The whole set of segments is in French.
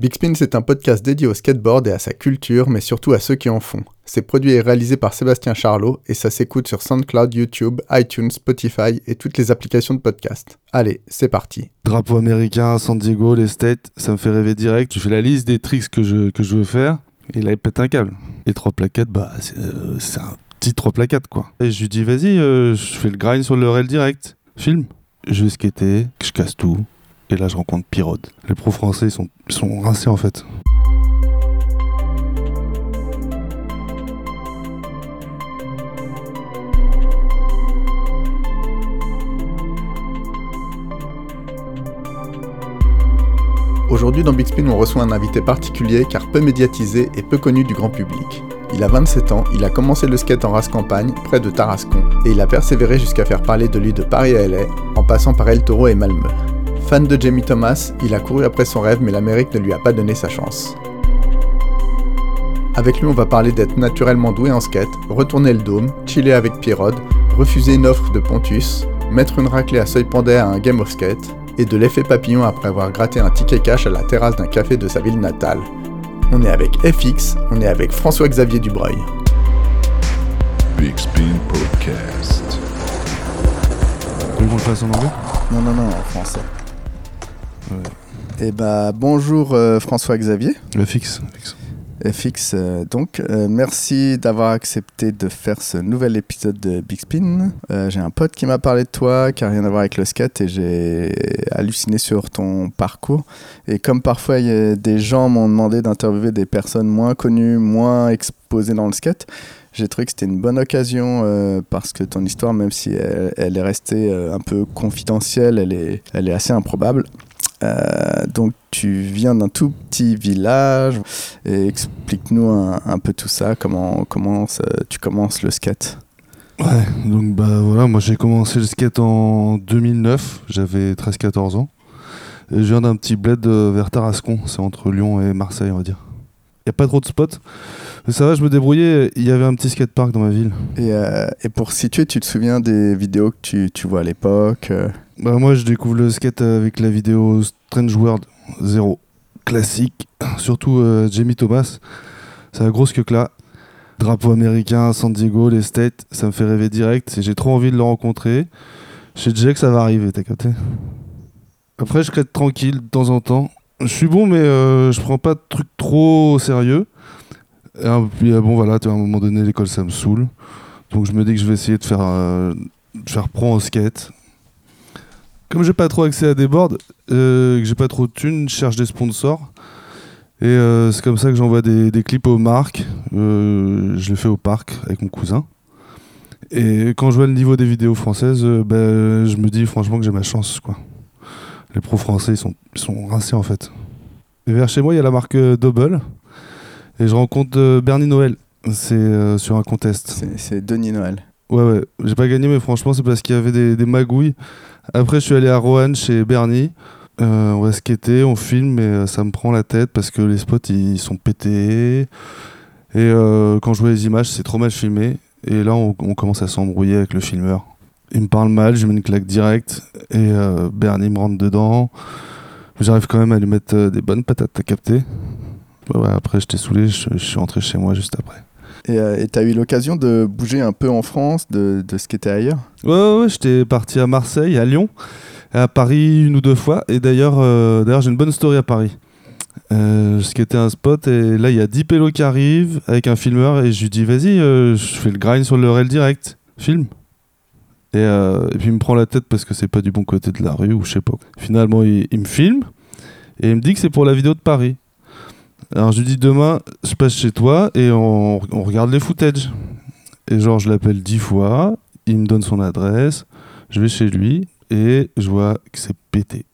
Big Spin, c'est un podcast dédié au skateboard et à sa culture, mais surtout à ceux qui en font. C'est produit et réalisé par Sébastien Charlot et ça s'écoute sur SoundCloud, YouTube, iTunes, Spotify et toutes les applications de podcast. Allez, c'est parti. Drapeau américain, San Diego, les States, ça me fait rêver direct. Je fais la liste des tricks que je, que veux faire et là il pète un câble. Et trois plaquettes, bah c'est euh, un petit trois plaquettes quoi. Et je lui dis vas-y, euh, je fais le grind sur le rail direct. Film. Je vais skater, je casse tout, et là, je rencontre Pirode. Les pros français, ils sont, sont rincés en fait. Aujourd'hui dans Big Spin, on reçoit un invité particulier car peu médiatisé et peu connu du grand public. Il a 27 ans, il a commencé le skate en race campagne, près de Tarascon, et il a persévéré jusqu'à faire parler de lui de Paris à LA, en passant par El Toro et Malmö. Fan de Jamie Thomas, il a couru après son rêve mais l'Amérique ne lui a pas donné sa chance. Avec lui, on va parler d'être naturellement doué en skate, retourner le dôme, chiller avec Pierrot, refuser une offre de Pontus, mettre une raclée à seuil pendet à un game of skate, et de l'effet papillon après avoir gratté un ticket cash à la terrasse d'un café de sa ville natale. On est avec FX, on est avec François-Xavier Dubreuil. Big Spin Podcast. Vous le fasse en anglais? Non, non, non, en français. Eh bah, bonjour euh, François Xavier. Le fixe. FX, euh, donc, euh, merci d'avoir accepté de faire ce nouvel épisode de Big Spin. j'ai un pote qui m'a parlé de toi, qui n'a rien à voir avec le skate, et j'ai halluciné sur ton parcours. Et comme parfois des gens m'ont demandé d'interviewer des personnes moins connues, moins exposées dans le skate, j'ai trouvé que c'était une bonne occasion parce que ton histoire, même si elle, est restée un peu confidentielle, elle est, elle est assez improbable. Euh, donc tu viens d'un tout petit village et explique-nous un, peu tout ça, comment, comment tu commences le skate? Ouais, donc bah voilà, moi j'ai commencé le skate en 2009, j'avais 13-14 ans. Et je viens d'un petit bled euh, vers Tarascon, c'est entre Lyon et Marseille on va dire. Il n'y a pas trop de spots. Mais ça va, je me débrouillais. Il y avait un petit skatepark dans ma ville. Et, euh, et, pour situer, tu te souviens des vidéos que tu, tu vois à l'époque bah, Moi, je découvre le skate avec la vidéo Strange World 0. Classique. Surtout euh, Jamie Thomas. C'est la grosse que là. Drapeau américain, San Diego, les States. Ça me fait rêver direct. J'ai trop envie de le rencontrer. Déjà que ça va arriver, t'as Après, je skate tranquille de temps en temps. Je suis bon, mais euh, je prends pas de trucs trop sérieux. Et puis, euh, bon, voilà, à un moment donné, l'école, ça me saoule. Donc, je me dis que je vais essayer de faire, de faire pro en skate comme j'ai pas trop accès à des boards, euh, que j'ai pas trop de thunes, je cherche des sponsors. Et euh, c'est comme ça que j'envoie des, clips aux marques. Euh, je les fais au parc avec mon cousin. Et quand je vois le niveau des vidéos françaises, ben, je me dis franchement que j'ai ma chance. Quoi. Les pros français, ils sont, sont rincés en fait. Et vers chez moi, il y a la marque Double. Et je rencontre Bernie Noël. C'est sur un contest. C'est Denis Noël. Ouais, ouais. J'ai pas gagné, mais franchement, c'est parce qu'il y avait des, des magouilles. Après, je suis allé à Roanne chez Bernie. Euh, on va skater, on filme, mais euh, ça me prend la tête parce que les spots ils sont pétés. Et euh, quand je vois les images, c'est trop mal filmé. Et là, on, commence à s'embrouiller avec le filmeur. Il me parle mal, je mets une claque directe. Et Bernie me rentre dedans. J'arrive quand même à lui mettre des bonnes patates à capter. après, j'étais saoulé, je, suis rentré chez moi juste après. Et tu as eu l'occasion de bouger un peu en France, de, de skater ailleurs? Ouais, ouais, j'étais parti à Marseille, à Lyon, à Paris une ou deux fois. Et d'ailleurs, euh, j'ai une bonne story à Paris. Euh, skatais un spot et là, il y a 10 pélos qui arrivent avec un filmeur et je lui dis, vas-y, euh, je fais le grind sur le rail direct. Film. Et, puis il me prend la tête parce que c'est pas du bon côté de la rue ou je sais pas. Finalement, il me filme et il me dit que c'est pour la vidéo de Paris. Alors je lui dis demain, je passe chez toi et on, regarde les footages. Et genre, je l'appelle dix fois, il me donne son adresse, je vais chez lui et je vois que c'est pété.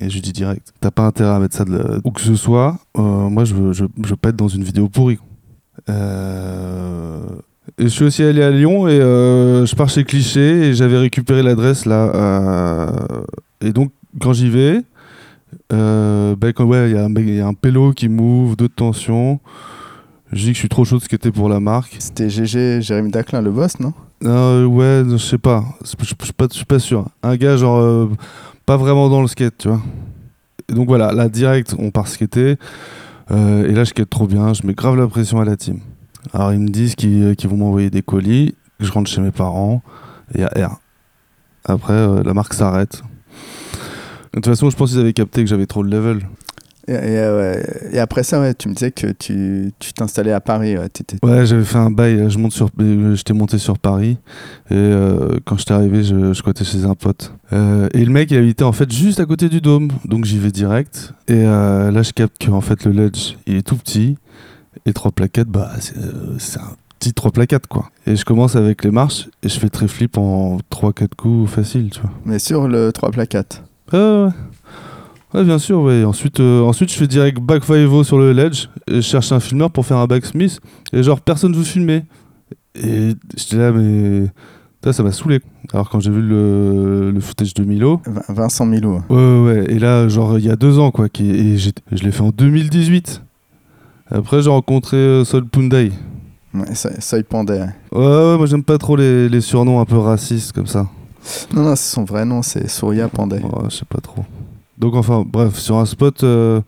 Et je lui dis direct, t'as pas intérêt à mettre ça de où que ce soit, euh, moi je veux, dans une vidéo pourrie. Euh, et je suis aussi allé à Lyon et euh, je pars chez Cliché et j'avais récupéré l'adresse là. et donc quand j'y vais, euh, ben, ouais, il y, a un pélo qui m'ouvre, de tension. Je dis que je suis trop chaud de skater pour la marque. C'était GG, Jérémy Daclin, le boss, non? Euh, Ouais, je sais pas. Je suis pas, pas sûr. Un gars, genre, euh, pas vraiment dans le skate, tu vois. Et donc voilà, là direct, on part skater. Euh, et là, je skate trop bien, je mets grave la pression à la team. Alors ils me disent qu'ils qu'ils vont m'envoyer des colis, que je rentre chez mes parents, et il y a R. Après, euh, la marque s'arrête. De toute façon, je pense qu'ils avaient capté que j'avais trop de level. Et, et, euh. Et après ça, ouais, tu me disais que tu tu t'installais à Paris. Ouais, j'avais fait un bail, je monte sur, euh, j'étais monté sur Paris et euh, quand j'étais arrivé, je, je squattais chez un pote. Euh, et le mec, il habitait en fait juste à côté du dôme, donc j'y vais direct. Et là, je capte que en fait le ledge, il est tout petit et trois plaquettes, bah c'est un petit trois plaquettes quoi. Et je commence avec les marches et je fais très flip en 3-4 coups facile, tu vois. Mais sur le 3 4 Ah ouais. Ouais, bien sûr, ouais. Ensuite, euh, ensuite, je fais direct back 5 sur le ledge. Et je cherche un filmeur pour faire un backsmith. Et genre, personne veut filmer. Et j'étais là, mais. Ça, ça m'a saoulé. Alors, quand j'ai vu le, le footage de Milo. Vincent Milou. Ouais, ouais, ouais. Et là, genre, il y a deux ans, quoi. Qui, et je l'ai fait en 2018. Après, j'ai rencontré euh, Sol Pundai. Ouais, ça, ça y pendait. ouais. Ouais, ouais, moi, j'aime pas trop les, les surnoms un peu racistes comme ça. Non, non, c'est son vrai nom, c'est Souria Pandey. Ouais, je sais pas trop. Donc enfin, bref, sur un spot, euh,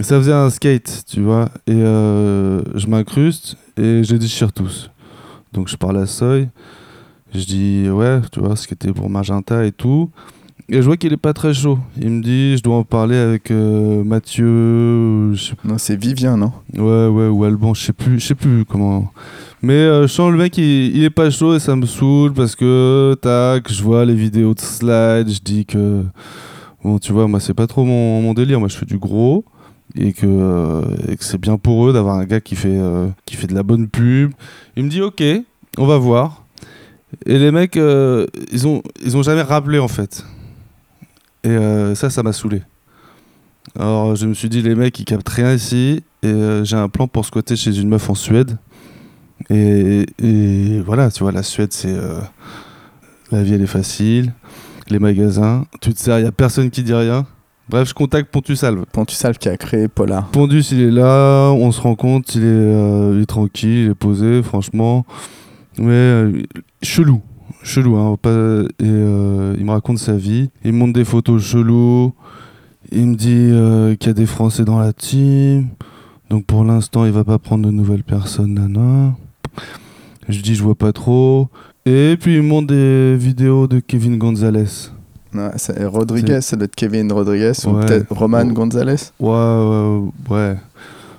ça faisait un skate, tu vois, et euh, je m'incruste et je déchire tous. Donc je parle à Soy, je dis ouais, tu vois, ce qui était pour Magenta et tout. Et je vois qu'il est pas très chaud. Il me dit, je dois en parler avec euh, Mathieu, je sais Non, c'est Vivien, non? Ouais, ouais, ou Alban, je sais plus, je sais plus comment. Mais euh, je sens le mec, il, il est pas chaud et ça me saoule parce que, tac, je vois les vidéos de slide, je dis que, bon, tu vois, moi, c'est pas trop mon, mon délire. Moi, je fais du gros et que, euh, et que c'est bien pour eux d'avoir un gars qui fait, qui fait de la bonne pub. Il me dit, ok, on va voir. Et les mecs, ils, ont, ils ont jamais rappelé en fait. Et euh, ça, ça m'a saoulé. Alors je me suis dit, les mecs, ils captent rien ici. Et euh, j'ai un plan pour squatter chez une meuf en Suède. Et, et voilà, tu vois, la Suède, c'est. euh, la vie, elle est facile. Les magasins, tu te sers, il n'y a personne qui dit rien. Bref, je contacte Pontusalve. Pontusalve qui a créé Polar. Pondus, il est là, on se rend compte, il est, euh, il est tranquille, il est posé, franchement. Mais chelou, chelou, hein, pas, et euh, il me raconte sa vie, il me montre des photos cheloues, il me dit euh, qu'il y a des Français dans la team, donc pour l'instant il va pas prendre de nouvelles personnes, nana. Je dis je vois pas trop. Et puis il me montre des vidéos de Kevin Gonzalez. Ouais, c'est Rodriguez, c'est notre Kevin Rodriguez ou peut-être Roman Oh. Gonzalez. Ouais, ouais, ouais.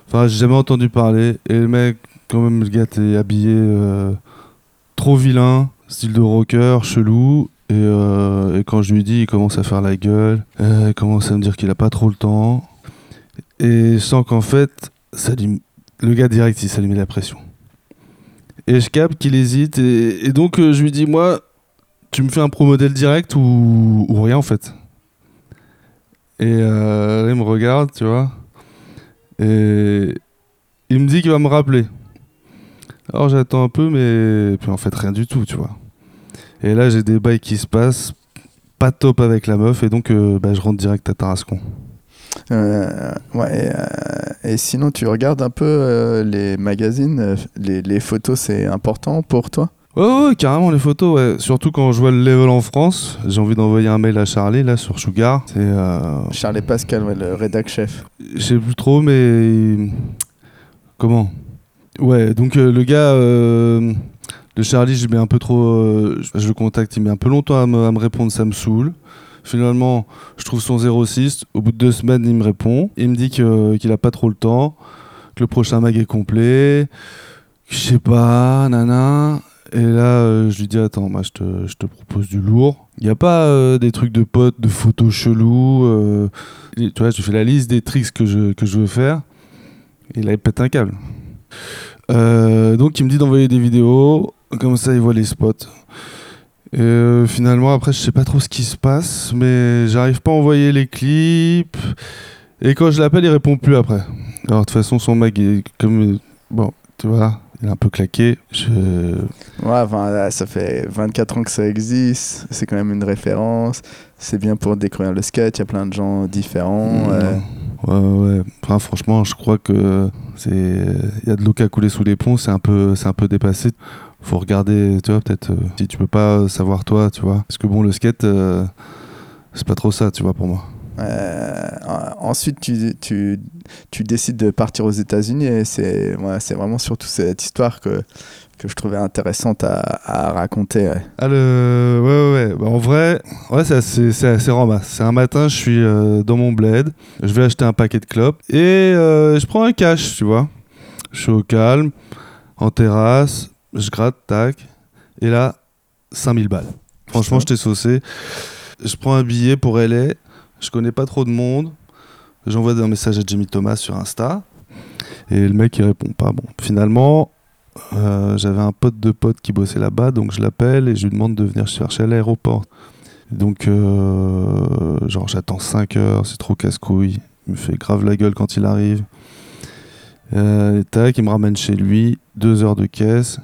Enfin, j'ai jamais entendu parler. Et le mec, quand même, le gars était habillé euh, trop vilain, style de rocker, chelou. Et, euh, et quand je lui dis, il commence à faire la gueule. Euh, il commence à me dire qu'il a pas trop le temps. Et je sens qu'en fait, le gars direct, il met la pression. Et je capte qu'il hésite. Et, donc, euh, je lui dis, moi, tu me fais un pro modèle direct ou, ou rien en fait? Et il me regarde, tu vois. Et il me dit qu'il va me rappeler. Alors j'attends un peu, mais puis en fait rien du tout, tu vois. Et là, j'ai des bails qui se passent, pas top avec la meuf, et donc euh, bah, je rentre direct à Tarascon. Euh, ouais, euh, et sinon, tu regardes un peu euh, les magazines, les, les photos, c'est important pour toi? Ouais, ouais, carrément les photos, ouais. Surtout quand je vois le level en France, j'ai envie d'envoyer un mail à Charlie, là, sur Sugar. C'est. Charles et Pascal, ouais, le rédac chef. Je sais plus trop, mais. Comment? Ouais, donc euh, le gars, euh, le Charlie, je mets un peu trop. euh, je le contacte, il met un peu longtemps à me, répondre, ça me saoule. Finalement, je trouve son 06. Au bout de deux semaines, il me répond. Il me dit que- qu'il a pas trop le temps, que le prochain mag est complet. Je sais pas, nana. Et là, euh, je lui dis Attends, moi, je te, je te propose du lourd. Il n'y a pas euh, des trucs de potes, de photos chelous. euh, et, tu vois, je fais la liste des tricks que je, que je veux faire. Et là, il pète un câble. Euh, donc, il me dit d'envoyer des vidéos. Comme ça, il voit les spots. Et euh, finalement, après, je sais pas trop ce qui se passe. Mais j'arrive pas à envoyer les clips. Et quand je l'appelle, il répond plus après. Alors, de toute façon, son mag est comme. Bon, tu vois, il est un peu claqué. Je. Ouais, là, ça fait 24 ans que ça existe, c'est quand même une référence, c'est bien pour découvrir le skate, il y a plein de gens différents. euh, Ouais, ouais. Franchement, je crois que c'est. Il y a de l'eau qui a coulé sous les ponts, c'est un peu, c'est un peu dépassé. Faut regarder, tu vois, peut-être euh, si tu peux pas savoir toi, tu vois. Parce que bon, le skate, euh, c'est pas trop ça, tu vois, pour moi. Euh, ensuite, tu, tu, tu, décides de partir aux États-Unis et c'est ouais, vraiment surtout cette histoire que, que je trouvais intéressante à, à raconter. Ouais. Ah, le... ouais, ouais, bah, en vrai, ouais, c'est assez, assez ramasse. C'est un matin, je suis euh, dans mon bled, je vais acheter un paquet de clopes et euh, je prends un cash, tu vois. Je suis au calme, en terrasse, je gratte, tac, et là, 5000 balles. Franchement, je t'ai saucé. Je prends un billet pour LA, je connais pas trop de monde. J'envoie un message à Jimmy Thomas sur Insta. Et le mec, il répond pas. Bon, finalement, euh, j'avais un pote de pote qui bossait là-bas, donc je l'appelle et je lui demande de venir chercher à l'aéroport. Donc, euh, genre, j'attends 5 heures, c'est trop casse-couille. Il me fait grave la gueule quand il arrive. Euh, et tac, il me ramène chez lui, 2 heures de caisse.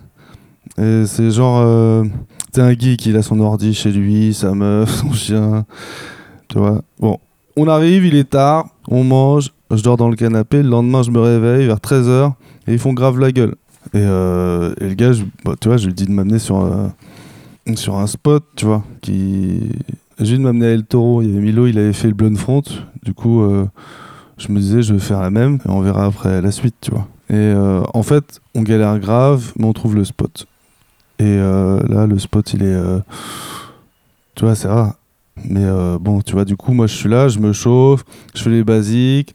Et c'est genre, c'est un geek, il a son ordi chez lui, sa meuf, son chien. Tu vois. Bon, on arrive, il est tard, on mange, je dors dans le canapé. Le lendemain, je me réveille vers 13h et ils font grave la gueule. Et, euh, et le gars, bah, tu vois, je lui dis de m'amener sur, euh, sur un spot, tu vois, qui. J'ai de m'amener à El Toro. Il y avait Milo, il avait fait le Blonde Front. Du coup, euh, je me disais, je vais faire la même et on verra après la suite, tu vois. Et en fait, on galère grave, mais on trouve le spot. Et là, le spot, il est. tu vois, c'est rare. Mais bon, tu vois, du coup, moi, je suis là, je me chauffe, je fais les basiques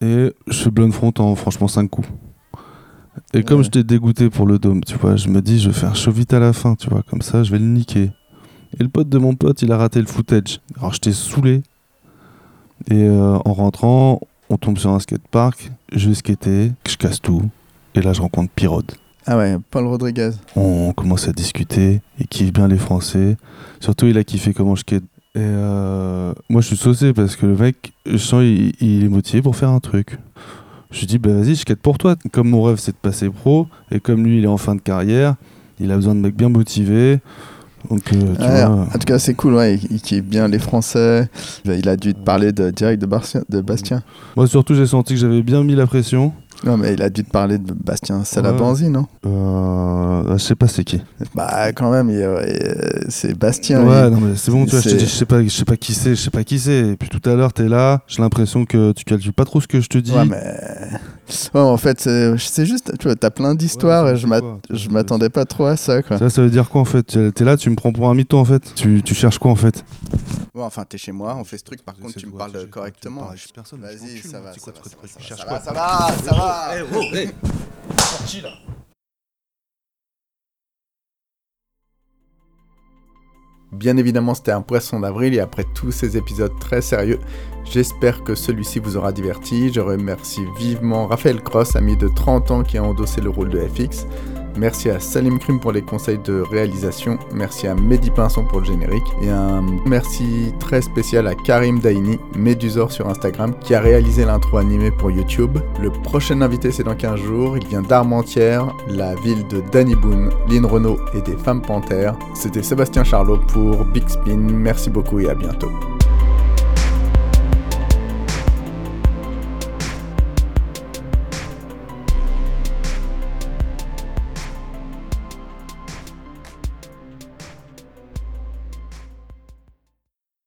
et je fais Blonde Front en franchement 5 coups. Et comme je t'ai dégoûté pour le dôme, tu vois, je me dis, je vais faire chaud vite à la fin, tu vois, comme ça, je vais le niquer. Et le pote de mon pote, il a raté le footage. Alors j'étais saoulé. Et euh, en rentrant, on tombe sur un skatepark, je vais skater, je casse tout. Et là, je rencontre Pirode. Ah ouais, Paul Rodriguez. On commence à discuter, il kiffe bien les Français. Surtout, il a kiffé comment je skate. Et euh, moi, je suis saucé parce que le mec, je sens, il, il est motivé pour faire un truc. Je lui dis, bah vas-y, je quête pour toi. Comme mon rêve, c'est de passer pro, et comme lui, il est en fin de carrière, il a besoin de mecs bien motivés. Donc, euh, tu vois... En tout cas, c'est cool, ouais, il, kiffe bien les Français. Il a dû te parler de, direct de, de Bastien. Moi, surtout, j'ai senti que j'avais bien mis la pression. Non, mais il a dû te parler de Bastien Salabanzi, non? Euh, Je sais pas c'est qui. Bah, quand même, c'est Bastien. Ouais, non, mais c'est bon, tu vois, je, je, sais pas, je sais pas qui c'est, je sais pas qui c'est. Et puis tout à l'heure, t'es là, j'ai l'impression que tu calcules pas trop ce que je te dis. Ouais, mais. Ouais, en fait, c'est juste, tu vois, t'as plein d'histoires et je m'attendais pas trop à ça, quoi. Ça, ça veut dire quoi, en fait? T'es là, tu me prends pour un mytho, en fait. Tu, tu cherches quoi, en fait? Ouais, enfin, t'es chez moi, on fait ce truc, par contre, tu me parles correctement. Vas-y, ça va, ça va, ça va, ça va. Eh, oh, Bien évidemment, c'était un poisson d'avril et après tous ces épisodes très sérieux, j'espère que celui-ci vous aura diverti. Je remercie vivement Raphaël Cross, ami de 30 ans qui a endossé le rôle de FX. Merci à Salim Krim pour les conseils de réalisation. Merci à Mehdi Pinson pour le générique. Et un merci très spécial à Karim Daini, Médusor sur Instagram, qui a réalisé l'intro animée pour YouTube. Le prochain invité, c'est dans 15 jours. Il vient d'Armentières, la ville de Danny Boone, Lynn Renault et des Femmes Panthères. C'était Sébastien Charlot pour Big Spin. Merci beaucoup et à bientôt.